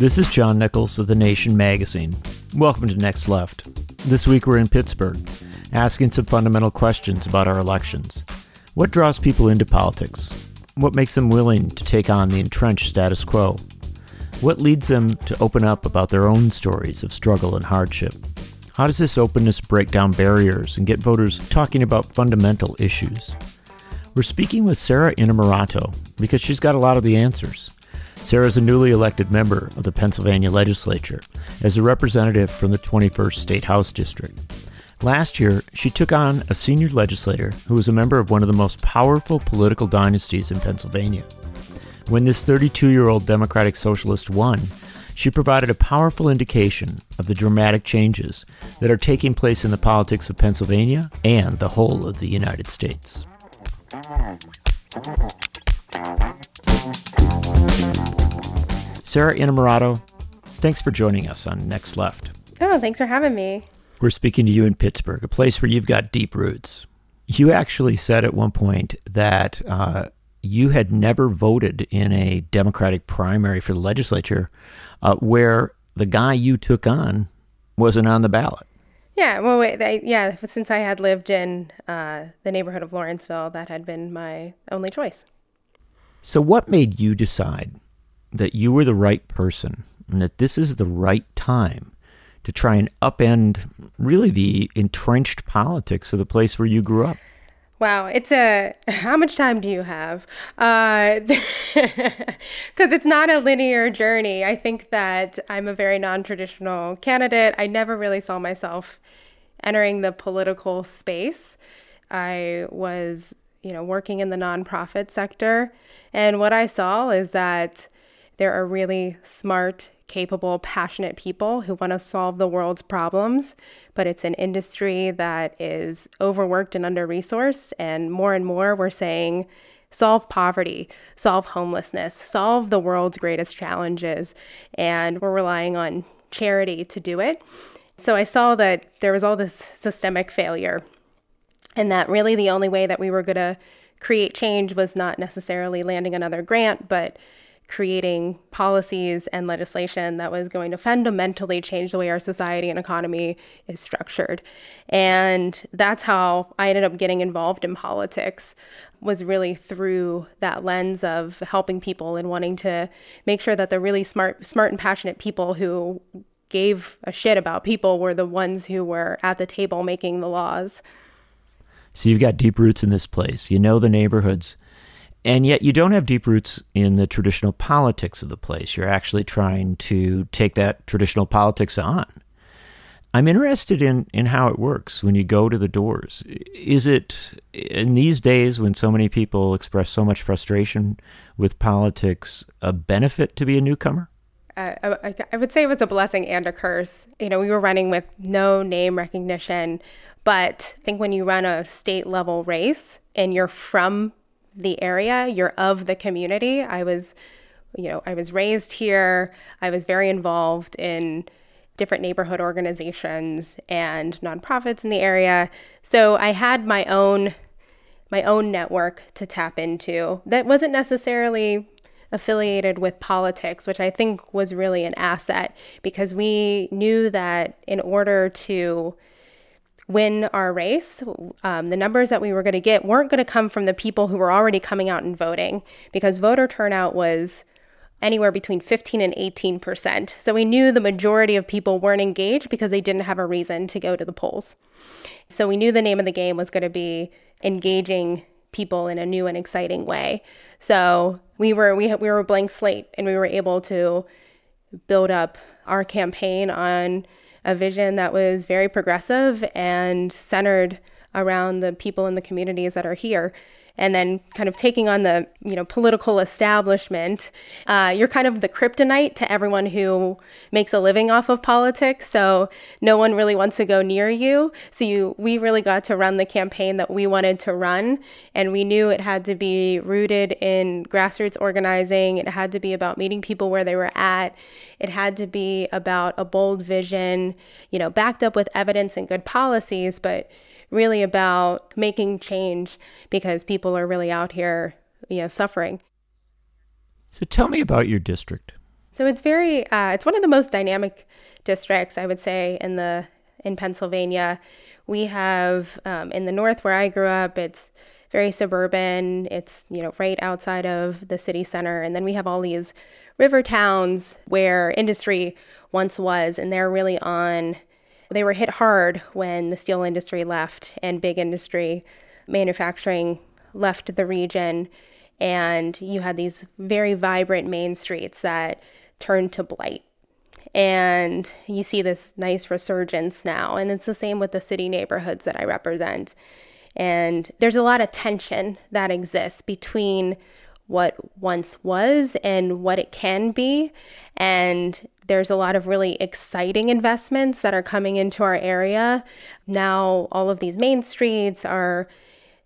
This is John Nichols of The Nation magazine. Welcome to Next Left. This week we're in Pittsburgh, asking some fundamental questions about our elections. What draws people into politics? What makes them willing to take on the entrenched status quo? What leads them to open up about their own stories of struggle and hardship? How does this openness break down barriers and get voters talking about fundamental issues? We're speaking with Sara Innamorato because she's got a lot of the answers. Sara is a newly elected member of the Pennsylvania legislature as a representative from the 21st State House District. Last year, she took on a senior legislator who was a member of one of the most powerful political dynasties in Pennsylvania. When this 32 year old Democratic Socialist won, she provided a powerful indication of the dramatic changes that are taking place in the politics of Pennsylvania and the whole of the United States. Sara Innamorato, thanks for joining us on Next Left. Oh, thanks for having me. We're speaking to you in Pittsburgh, a place where you've got deep roots. You actually said at one point that uh, you had never voted in a Democratic primary for the legislature uh, where the guy you took on wasn't on the ballot. Yeah, well, wait, I, yeah, since I had lived in uh, the neighborhood of Lawrenceville, that had been my only choice. So, what made you decide that you were the right person and that this is the right time to try and upend really the entrenched politics of the place where you grew up? Wow, it's a how much time do you have? Because uh, it's not a linear journey. I think that I'm a very non traditional candidate. I never really saw myself entering the political space. I was, you know, working in the nonprofit sector. And what I saw is that there are really smart, capable, passionate people who want to solve the world's problems, but it's an industry that is overworked and under resourced. And more and more, we're saying, solve poverty, solve homelessness, solve the world's greatest challenges. And we're relying on charity to do it. So I saw that there was all this systemic failure, and that really the only way that we were going to create change was not necessarily landing another grant, but creating policies and legislation that was going to fundamentally change the way our society and economy is structured. And that's how I ended up getting involved in politics was really through that lens of helping people and wanting to make sure that the really smart smart and passionate people who gave a shit about people were the ones who were at the table making the laws. So you've got deep roots in this place. You know the neighborhoods and yet you don't have deep roots in the traditional politics of the place. You're actually trying to take that traditional politics on. I'm interested in, in how it works when you go to the doors. Is it in these days when so many people express so much frustration with politics a benefit to be a newcomer? Uh, I, I would say it was a blessing and a curse. You know, we were running with no name recognition, but I think when you run a state level race and you're from the area, you're of the community. I was, you know, I was raised here. I was very involved in different neighborhood organizations and nonprofits in the area. So I had my own my own network to tap into that wasn't necessarily affiliated with politics, which I think was really an asset because we knew that in order to win our race, um, the numbers that we were going to get weren't going to come from the people who were already coming out and voting because voter turnout was anywhere between 15 and 18 percent. So we knew the majority of people weren't engaged because they didn't have a reason to go to the polls. So we knew the name of the game was going to be engaging people in a new and exciting way. So we were we we were a blank slate and we were able to build up our campaign on a vision that was very progressive and centered around the people in the communities that are here and then kind of taking on the you know political establishment uh, you're kind of the kryptonite to everyone who makes a living off of politics. So no one really wants to go near you. So you we really got to run the campaign that we wanted to run and we knew it had to be rooted in grassroots organizing. It had to be about meeting people where they were at. It had to be about a bold vision you know backed up with evidence and good policies but really about making change because people are really out here, you know, suffering. So tell me about your district. So it's very, uh, it's one of the most dynamic districts, I would say, in the in Pennsylvania. We have um, in the north where I grew up, it's very suburban. It's you know right outside of the city center, and then we have all these river towns where industry once was, and they're really on. They were hit hard when the steel industry left and big industry manufacturing left the region, and you had these very vibrant main streets that turned to blight and you see this nice resurgence now. And it's the same with the city neighborhoods that I represent. And there's a lot of tension that exists between what once was and what it can be. And there's a lot of really exciting investments that are coming into our area. Now, all of these main streets are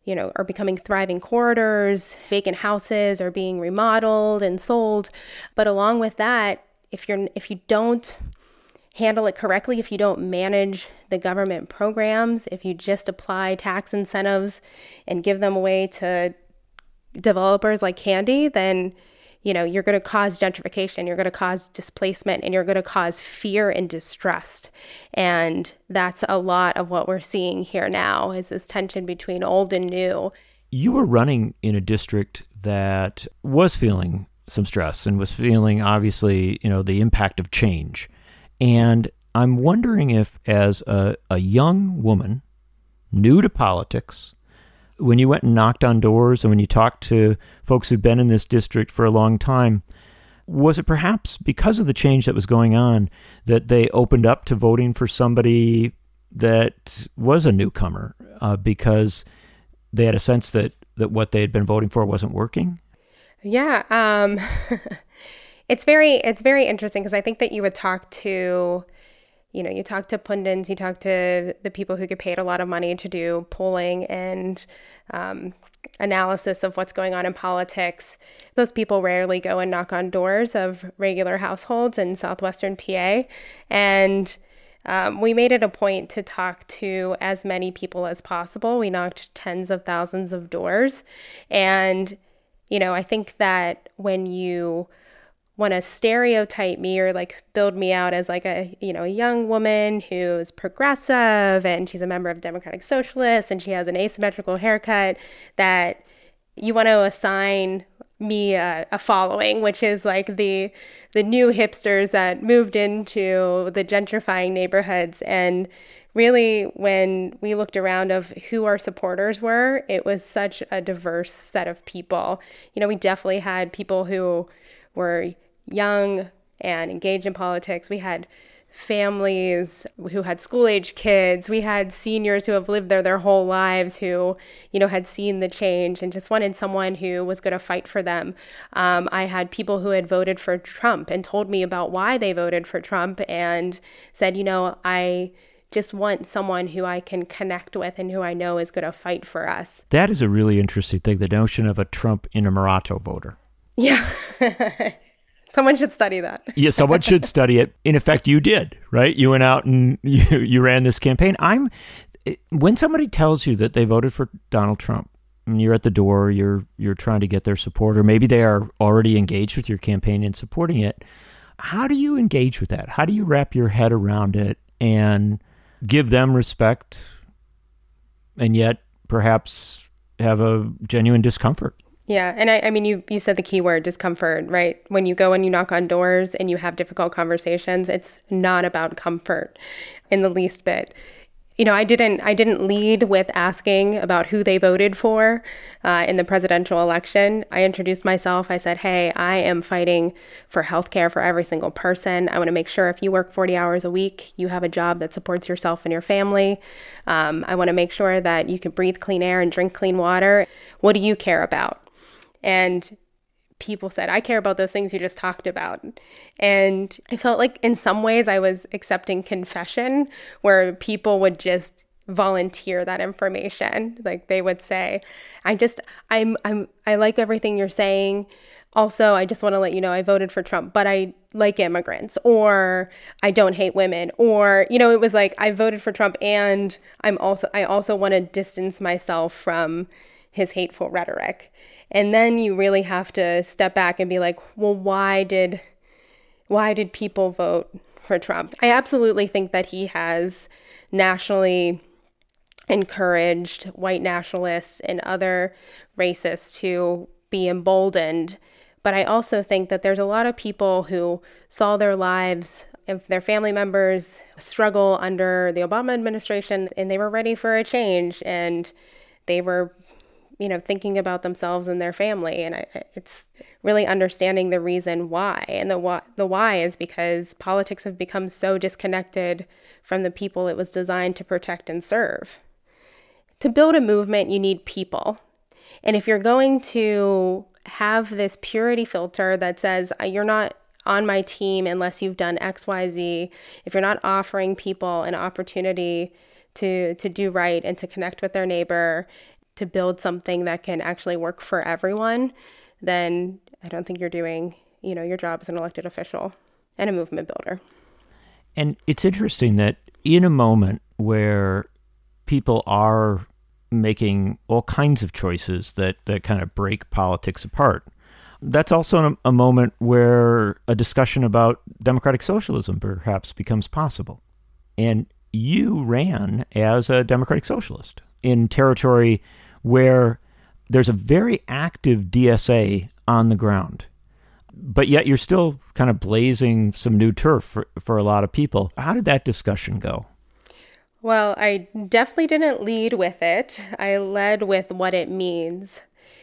you know, are becoming thriving corridors. Vacant houses are being remodeled and sold. But along with that, if you're if you don't handle it correctly, if you don't manage the government programs, if you just apply tax incentives and give them away to developers like candy, then you know you're going to cause gentrification you're going to cause displacement and you're going to cause fear and distrust and that's a lot of what we're seeing here now is this tension between old and new you were running in a district that was feeling some stress and was feeling obviously, you know, the impact of change. And I'm wondering if, as a, a young woman, new to politics, when you went and knocked on doors and when you talked to folks who'd been in this district for a long time, was it perhaps because of the change that was going on that they opened up to voting for somebody that was a newcomer uh, because they had a sense that, that what they had been voting for wasn't working? Yeah, um, it's very it's very interesting because I think that you would talk to, you know, you talk to pundits, you talk to the people who get paid a lot of money to do polling and um, analysis of what's going on in politics. Those people rarely go and knock on doors of regular households in southwestern PA, and um, we made it a point to talk to as many people as possible. We knocked tens of thousands of doors, and you know, I think that when you want to stereotype me or like build me out as like a you know a young woman who's progressive and she's a member of Democratic Socialists and she has an asymmetrical haircut that you want to assign me a, a, following, which is like the the new hipsters that moved into the gentrifying neighborhoods. And really when we looked around of who our supporters were it was such a diverse set of people. You know we definitely had people who were young and engaged in politics we had families who had school age kids we had seniors who have lived there their whole lives who you know had seen the change and just wanted someone who was going to fight for them um, i had people who had voted for trump and told me about why they voted for trump and said you know i just want someone who I can connect with and who I know is going to fight for us. That is a really interesting thing the notion of a Trump innamorato voter. Yeah. someone should study that. yeah, someone should study it. In effect, you did, right? You went out and you, you ran this campaign. I'm eh, when somebody tells you that they voted for Donald Trump, and you're at the door, you're you're trying to get their support, or maybe they are already engaged with your campaign and supporting it. How do you engage with that? How do you wrap your head around it and give them respect and yet perhaps have a genuine discomfort. Yeah, and I, I mean, you you said the key word discomfort, right? When you go and you knock on doors and you have difficult conversations, it's not about comfort in the least bit you know, I didn't I didn't lead with asking about who they voted for uh, in the presidential election. I introduced myself. I said, "Hey, I am fighting for health care for every single person. I want to make sure if you work 40 hours a week, you have a job that supports yourself and your family. Um, I want to make sure that you can breathe clean air and drink clean water. What do you care about?" And people said, I care about those things you just talked about. And I felt like in some ways I was accepting confession where people would just volunteer that information. Like they would say, I just I'm I'm I like everything you're saying. Also, I just want to let you know I voted for Trump, but I like immigrants or I don't hate women or you know it was like I voted for Trump and I'm also I also want to distance myself from his hateful rhetoric. And then you really have to step back and be like, well, why did why did people vote for Trump? I absolutely think that he has nationally encouraged white nationalists and other racists to be emboldened. But I also think that there's a lot of people who saw their lives if their family members struggle under the Obama administration and they were ready for a change and they were you know thinking about themselves and their family and I, it's really understanding the reason why and the why the why is because politics have become so disconnected from the people it was designed to protect and serve. To build a movement you need people. And if you're going to have this purity filter that says uh, you're not on my team unless you've done xyz if you're not offering people an opportunity to to do right and to connect with their neighbor to build something that can actually work for everyone, then I don't think you're doing, you know, your job as an elected official and a movement builder. And it's interesting that in a moment where people are making all kinds of choices that, that kind of break politics apart, that's also a, a moment where a discussion about democratic socialism perhaps becomes possible. And you ran as a democratic socialist in territory where there's a very active DSA on the ground. But yet you're still kind of blazing some new turf for, for a lot of people. How did that discussion go? Well, I definitely didn't lead with it. I led with what it means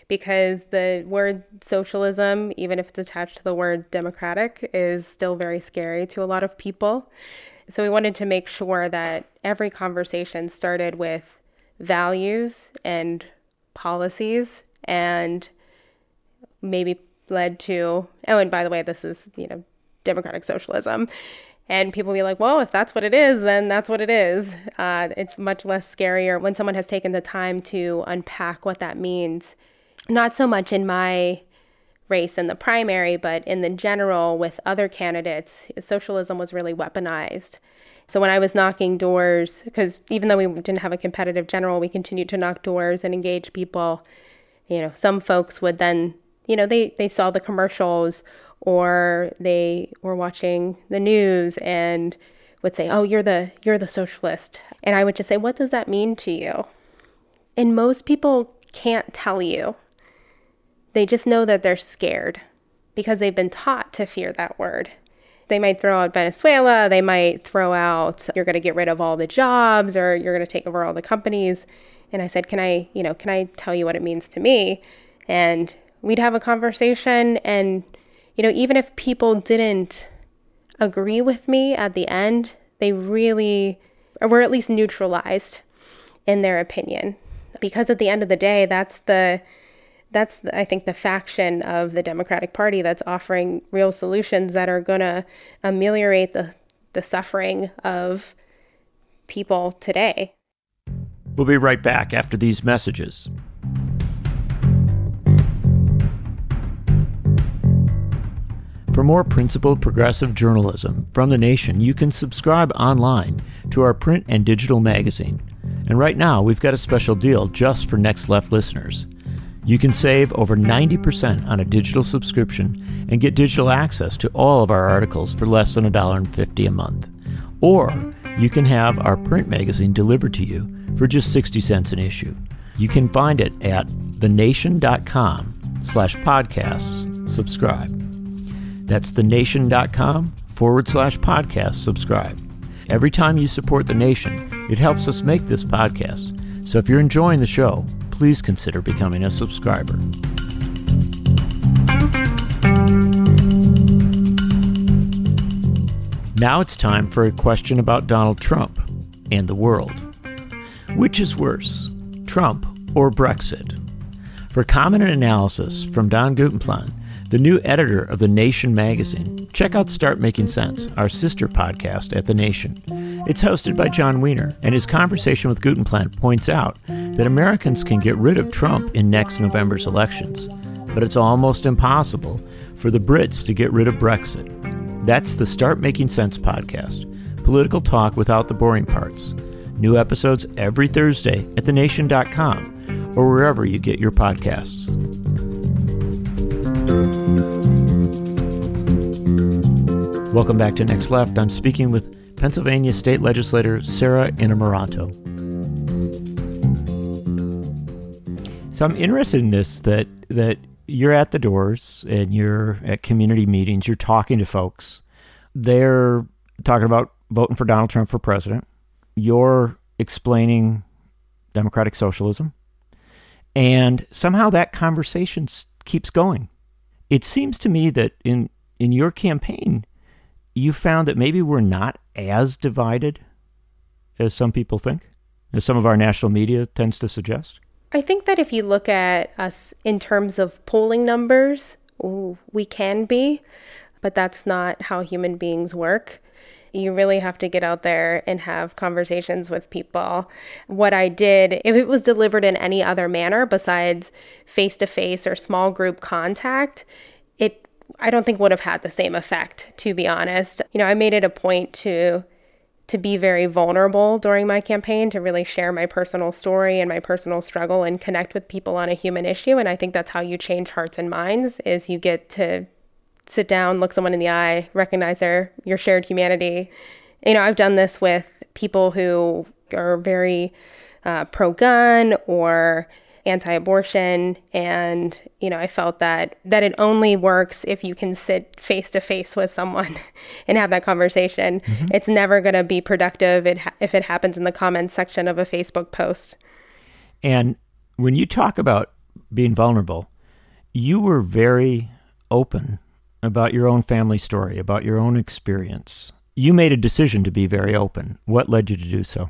because the word socialism, even if it's attached to the word democratic, is still very scary to a lot of people. So we wanted to make sure that every conversation started with values and policies and maybe led to oh and by the way this is you know democratic socialism. And people be like well if that's what it is then that's what it is. Uh, it's much less scarier when someone has taken the time to unpack what that means not so much in my race in the primary but in the general with other candidates. Socialism was really weaponized so when I was knocking doors, because even though we didn't have a competitive general, we continued to knock doors and engage people. You know, some folks would then, you know, they they saw the commercials or they were watching the news and would say, "Oh, you're the you're the socialist," and I would just say, "What does that mean to you?" And most people can't tell you. They just know that they're scared because they've been taught to fear that word. They might throw out Venezuela. They might throw out, you're going to get rid of all the jobs or you're going to take over all the companies. And I said, can I, you know, can I tell you what it means to me? And we'd have a conversation. And, you know, even if people didn't agree with me at the end, they really were at least neutralized in their opinion. Because at the end of the day, that's the that's I think the faction of the Democratic Party that's offering real solutions that are going to ameliorate the the suffering of people today. We'll be right back after these messages. For more principled progressive journalism from the nation, you can subscribe online to our print and digital magazine. And right now, we've got a special deal just for Next Left listeners. You can save over 90% on a digital subscription and get digital access to all of our articles for less than $1.50 a month. Or you can have our print magazine delivered to you for just 60 cents an issue. You can find it at thenation.com slash podcasts subscribe. That's thenation.com forward slash podcast subscribe. Every time you support the nation, it helps us make this podcast. So if you're enjoying the show, please consider becoming a subscriber. Now it's time for a question about Donald Trump and the world. Which is worse, Trump or Brexit? For comment and analysis from Don Guttenplan, the new editor of The Nation magazine, check out Start Making Sense, our sister podcast at The Nation. It's hosted by Jon Wiener, and his conversation with Guttenplan points out that Americans can get rid of Trump in next November's elections, but it's almost impossible for the Brits to get rid of Brexit. That's the Start Making Sense podcast, political talk without the boring parts. New episodes every Thursday at thenation.com or wherever you get your podcasts. Welcome back to Next Left. I'm speaking with Pennsylvania State Legislator Sara Innamorato. So I'm interested in this that that you're at the doors and you're at community meetings, you're talking to folks. They're talking about voting for Donald Trump for president. You're explaining democratic socialism. And somehow that conversation keeps going. It seems to me that in in your campaign, you found that maybe we're not as divided as some people think, as some of our national media tends to suggest. I think that if you look at us in terms of polling numbers, ooh, we can be, but that's not how human beings work. You really have to get out there and have conversations with people. What I did, if it was delivered in any other manner besides face to face or small group contact, I don't think would have had the same effect, to be honest. You know, I made it a point to to be very vulnerable during my campaign, to really share my personal story and my personal struggle and connect with people on a human issue. And I think that's how you change hearts and minds is you get to sit down, look someone in the eye, recognize their your shared humanity. You know, I've done this with people who are very uh, pro-gun or anti-abortion. And you know i felt that that it only works if you can sit face to face with someone and have that conversation. Mm-hmm. it's never going to be productive. If it happens in the comments section of a facebook post. And when you talk about being vulnerable you were very open about your own family story about your own experience. You made a decision to be very open. What led you to do so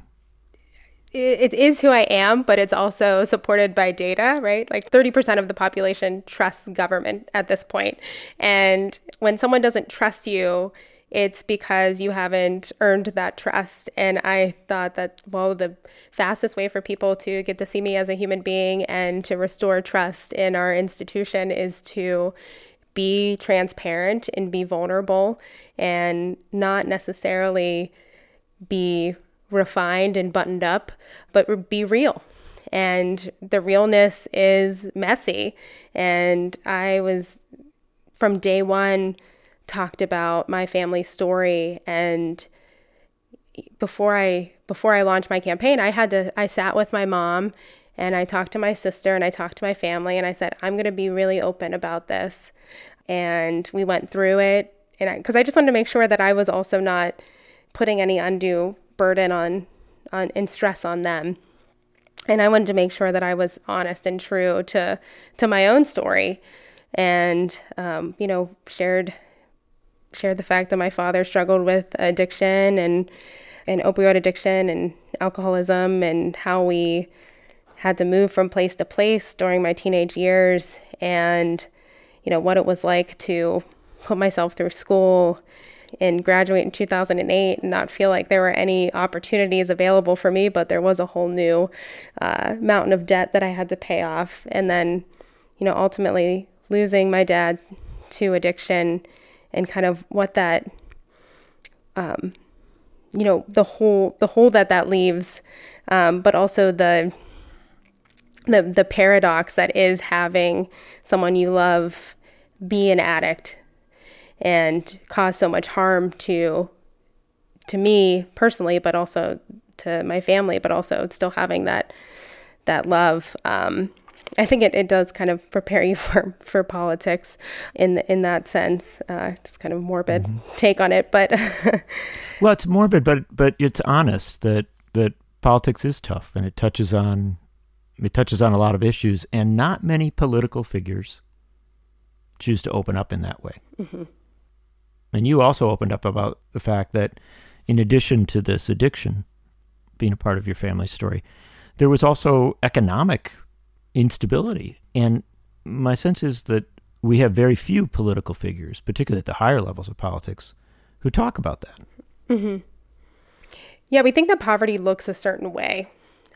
it is who I am, but it's also supported by data, right? Like 30% of the population trusts government at this point. And when someone doesn't trust you, it's because you haven't earned that trust. And I thought that, well, the fastest way for people to get to see me as a human being and to restore trust in our institution is to be transparent and be vulnerable and not necessarily be refined and buttoned up, but be real. And the realness is messy. And I was from day one talked about my family story and before I before I launched my campaign, I had to I sat with my mom and I talked to my sister and I talked to my family and I said I'm going to be really open about this. And we went through it and because I, I just wanted to make sure that I was also not putting any undue burden on on and stress on them. And I wanted to make sure that I was honest and true to to my own story, and um, you know shared shared the fact that my father struggled with addiction and and opioid addiction and alcoholism and how we had to move from place to place during my teenage years and you know what it was like to put myself through school and graduate in 2008 and not feel like there were any opportunities available for me, but there was a whole new uh, mountain of debt that I had to pay off. And then, you know, ultimately losing my dad to addiction and kind of what that, um, you know, the whole the hole that that leaves, um, but also the the the paradox that is having someone you love be an addict and cause so much harm to to me personally, but also to my family, but also still having that that love. Um, I think it, it does kind of prepare you for, for politics in in that sense. Uh, just kind of morbid mm-hmm. take on it, but well, it's morbid, but but it's honest that that politics is tough and it touches on it touches on a lot of issues, and not many political figures choose to open up in that way. Mm-hmm. And you also opened up about the fact that, in addition to this addiction being a part of your family story, there was also economic instability. And my sense is that we have very few political figures, particularly at the higher levels of politics, who talk about that. Mm-hmm. Yeah, we think that poverty looks a certain way.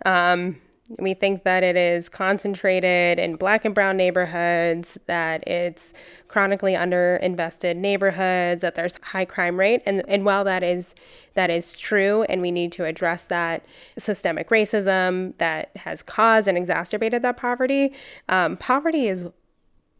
Um, we think that it is concentrated in black and brown neighborhoods, that it's chronically underinvested neighborhoods, that there's high crime rate. And, and while that is that is true and we need to address that systemic racism that has caused and exacerbated that poverty, um, poverty is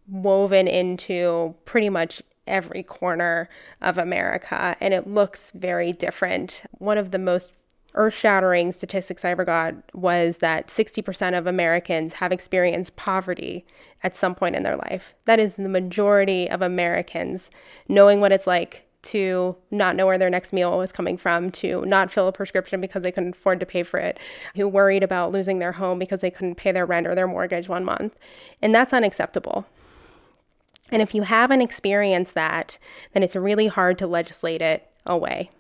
woven into pretty much every corner of America, and it looks very different. One of the most earth shattering statistics I ever got was that 60% of Americans have experienced poverty at some point in their life. That is the majority of Americans knowing what it's like to not know where their next meal was coming from, to not fill a prescription because they couldn't afford to pay for it, who worried about losing their home because they couldn't pay their rent or their mortgage one month. And that's unacceptable. And if you haven't experienced that, then it's really hard to legislate it away.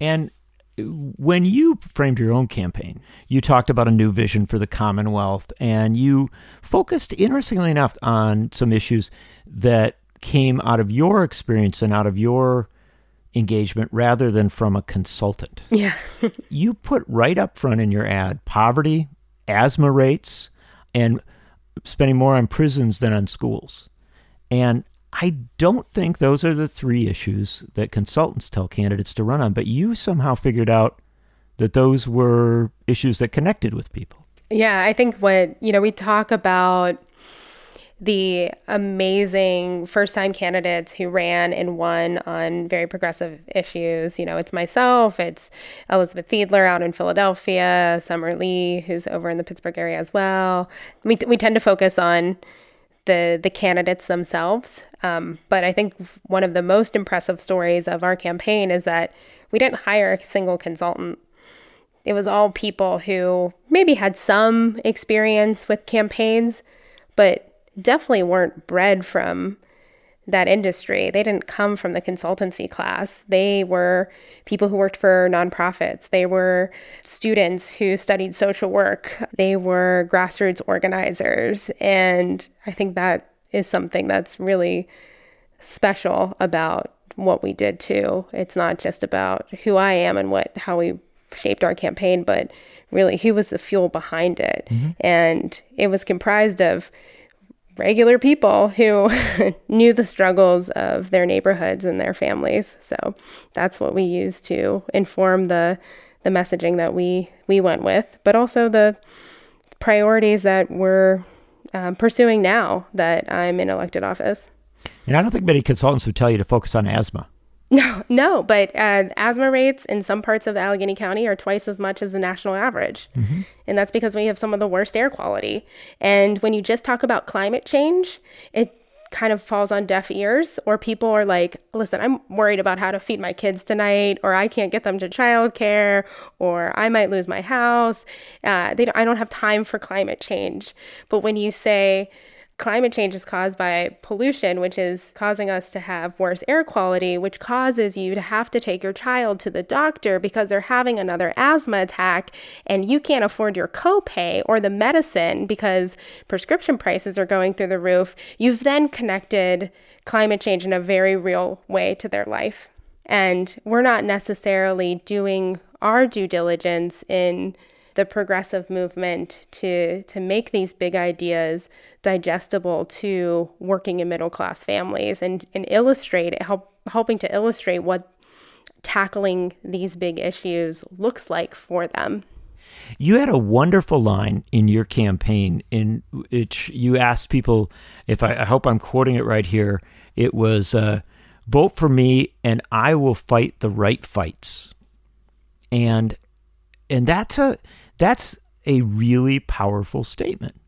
And when you framed your own campaign, you talked about a new vision for the Commonwealth and you focused, interestingly enough, on some issues that came out of your experience and out of your engagement rather than from a consultant. Yeah. you put right up front in your ad poverty, asthma rates, and spending more on prisons than on schools. And I don't think those are the three issues that consultants tell candidates to run on, but you somehow figured out that those were issues that connected with people. Yeah, I think what, you know, we talk about the amazing first time candidates who ran and won on very progressive issues. You know, it's myself, it's Elizabeth Fiedler out in Philadelphia, Summer Lee, who's over in the Pittsburgh area as well. We, we tend to focus on the the candidates themselves. Um, but I think one of the most impressive stories of our campaign is that we didn't hire a single consultant. It was all people who maybe had some experience with campaigns, but definitely weren't bred from that industry. They didn't come from the consultancy class. They were people who worked for nonprofits. They were students who studied social work. They were grassroots organizers. And I think that is something that's really special about what we did too. It's not just about who I am and what how we shaped our campaign, but really who was the fuel behind it. Mm-hmm. And it was comprised of regular people who knew the struggles of their neighborhoods and their families. So that's what we use to inform the the messaging that we we went with, but also the priorities that we're um, pursuing now that I'm in elected office. And I don't think many consultants would tell you to focus on asthma. No, no, but uh, asthma rates in some parts of Allegheny County are twice as much as the national average. Mm-hmm. And that's because we have some of the worst air quality. And when you just talk about climate change, it kind of falls on deaf ears, or people are like, listen, I'm worried about how to feed my kids tonight, or I can't get them to childcare, or I might lose my house. Uh, they don't, I don't have time for climate change. But when you say, climate change is caused by pollution, which is causing us to have worse air quality, which causes you to have to take your child to the doctor because they're having another asthma attack and you can't afford your copay or the medicine because prescription prices are going through the roof. You've then connected climate change in a very real way to their life. And we're not necessarily doing our due diligence in the progressive movement to to make these big ideas digestible to working and middle class families and, and illustrate help helping to illustrate what tackling these big issues looks like for them. You had a wonderful line in your campaign in which you asked people, if I, I hope I'm quoting it right here, it was uh, vote for me and I will fight the right fights. And and that's a that's a really powerful statement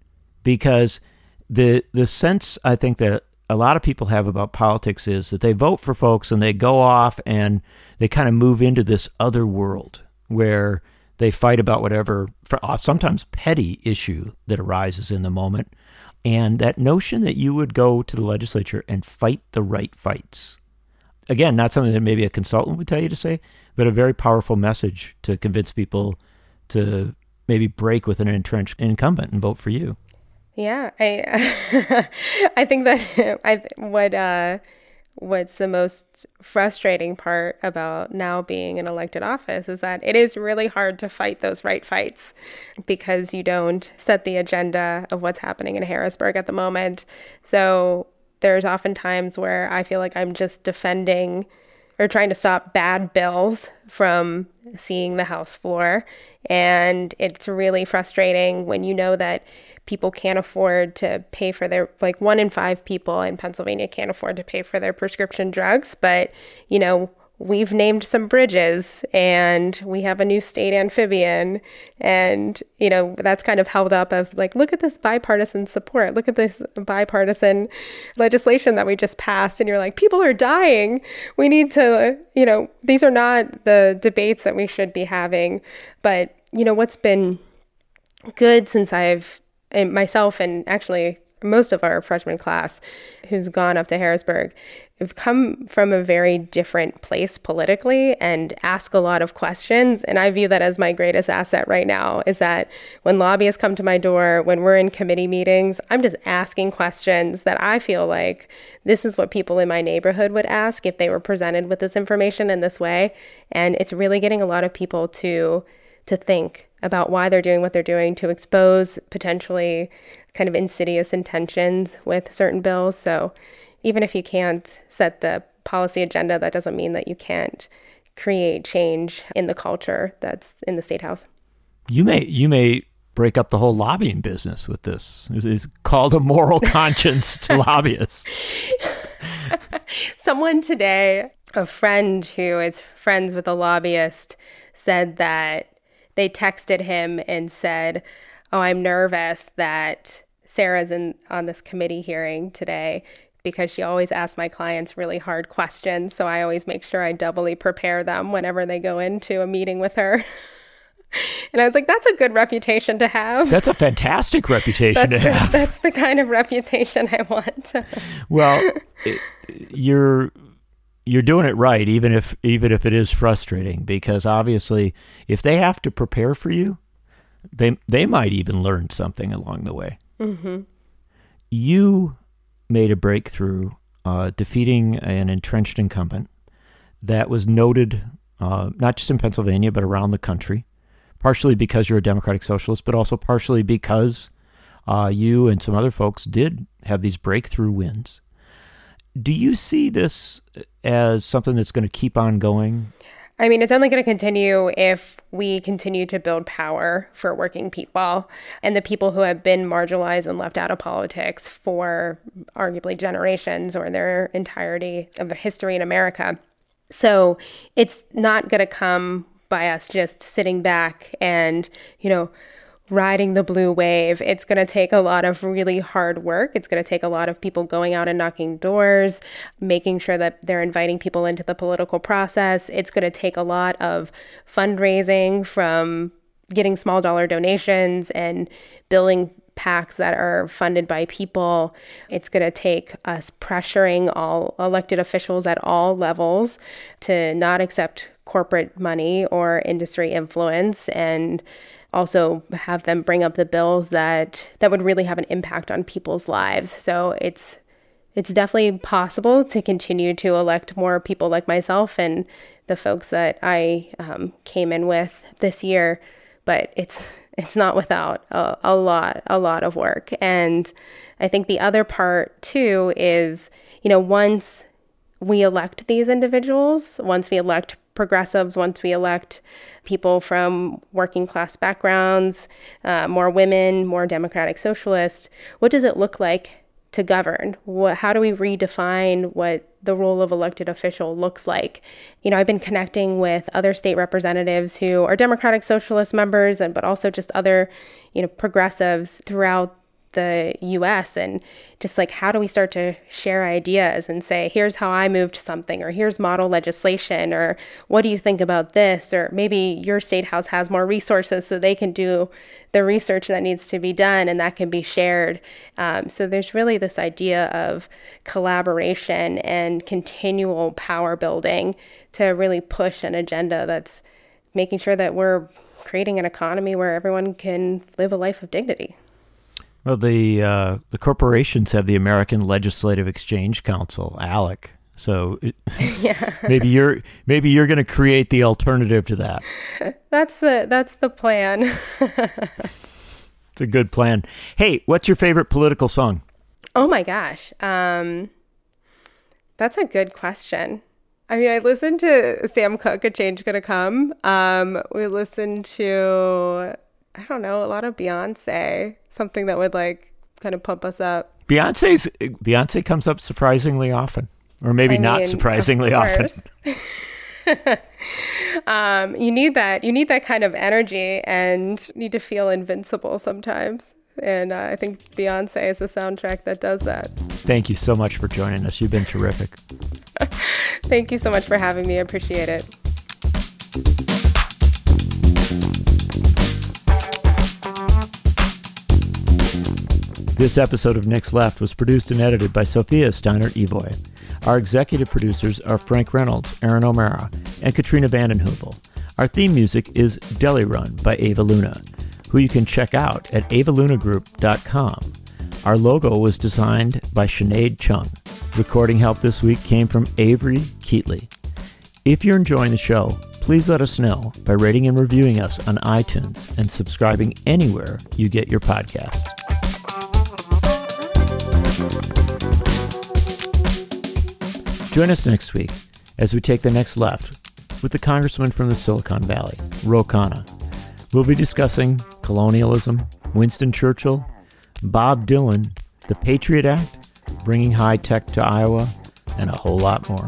because the the sense I think that a lot of people have about politics is that they vote for folks and they go off and they kind of move into this other world where they fight about whatever uh, sometimes petty issue that arises in the moment. And that notion that you would go to the legislature and fight the right fights. Again not something that maybe a consultant would tell you to say but a very powerful message to convince people to maybe break with an entrenched incumbent and vote for you. Yeah, I I think that I what uh what's the most frustrating part about now being in elected office is that it is really hard to fight those right fights because you don't set the agenda of what's happening in Harrisburg at the moment. So there's often times where I feel like I'm just defending or trying to stop bad bills from seeing the House floor. And it's really frustrating when you know that people can't afford to pay for their like one in five people in Pennsylvania can't afford to pay for their prescription drugs, but you know, we've named some bridges and we have a new state amphibian. And you know that's kind of held up of like look at this bipartisan support. Look at this bipartisan legislation that we just passed. And you're like people are dying. We need to you know these are not the debates that we should be having. But you know what's been good since I've and myself and actually most of our freshman class who's gone up to Harrisburg have come from a very different place politically and ask a lot of questions. And I view that as my greatest asset right now is that when lobbyists come to my door, when we're in committee meetings, I'm just asking questions that I feel like this is what people in my neighborhood would ask if they were presented with this information in this way. And it's really getting a lot of people to to think about why they're doing what they're doing to expose potentially kind of insidious intentions with certain bills. So even if you can't set the policy agenda, that doesn't mean that you can't create change in the culture that's in the state house. You may you may break up the whole lobbying business with this. It's, called a moral conscience to lobbyists. Someone today, a friend who is friends with a lobbyist, said that they texted him and said, "Oh, I'm nervous that Sara's in on this committee hearing today because she always asks my clients really hard questions. So I always make sure I doubly prepare them whenever they go into a meeting with her." and I was like, "That's a good reputation to have." That's a fantastic reputation to the, have. That's the kind of reputation I want. well, it, you're you're doing it right, even if even if it is frustrating, because obviously, if they have to prepare for you, they they might even learn something along the way. Mm-hmm. You made a breakthrough, uh, defeating an entrenched incumbent that was noted uh, not just in Pennsylvania but around the country, partially because you're a democratic socialist, but also partially because uh, you and some other folks did have these breakthrough wins do you see this as something that's going to keep on going? I mean, it's only going to continue if we continue to build power for working people and the people who have been marginalized and left out of politics for arguably generations or their entirety of the history in America. So it's not going to come by us just sitting back and, you know, riding the blue wave. It's going to take a lot of really hard work. It's going to take a lot of people going out and knocking doors, making sure that they're inviting people into the political process. It's going to take a lot of fundraising from getting small dollar donations and building PACs that are funded by people. It's going to take us pressuring all elected officials at all levels to not accept corporate money or industry influence and also have them bring up the bills that that would really have an impact on people's lives. So it's it's definitely possible to continue to elect more people like myself and the folks that I um, came in with this year, but it's it's not without a, a lot a lot of work. And I think the other part too is you know once we elect these individuals, once we elect progressives, once we elect people from working class backgrounds, uh, more women, more democratic socialists, what does it look like to govern? What, how do we redefine what the role of elected official looks like? You know, I've been connecting with other state representatives who are democratic socialist members, and but also just other, you know, progressives throughout the US and just like how do we start to share ideas and say, here's how I moved something, or here's model legislation, or what do you think about this? Or maybe your state house has more resources so they can do the research that needs to be done and that can be shared. Um, so there's really this idea of collaboration and continual power building to really push an agenda that's making sure that we're creating an economy where everyone can live a life of dignity. Well, the uh, the corporations have the American Legislative Exchange Council, ALEC. So it, yeah. maybe you're maybe you're going to create the alternative to that. That's the that's the plan. it's a good plan. Hey, what's your favorite political song? Oh my gosh, um, that's a good question. I mean, I listened to Sam Cooke, "A Change Gonna Come." Um, we listened to I don't know, a lot of Beyonce, something that would like kind of pump us up. Beyonce's Beyonce comes up surprisingly often, or maybe I not mean, surprisingly of often. um, you need that. You need that kind of energy, and need to feel invincible sometimes. And uh, I think Beyonce is a soundtrack that does that. Thank you so much for joining us. You've been terrific. Thank you so much for having me. I appreciate it. This episode of Next Left was produced and edited by Sophia Steiner Evoy. Our executive producers are Frank Reynolds, Erin O'Mara, and Katrina vanden Heuvel. Our theme music is Deli Run by Ava Luna, who you can check out at avalunagroup.com. Our logo was designed by Sinead Chung. Recording help this week came from Avery Keatley. If you're enjoying the show, please let us know by rating and reviewing us on iTunes and subscribing anywhere you get your podcasts. Join us next week as we take the next left with the congressman from the Silicon Valley, Ro Khanna. We'll be discussing colonialism, Winston Churchill, Bob Dylan, the Patriot Act, bringing high tech to Iowa, and a whole lot more.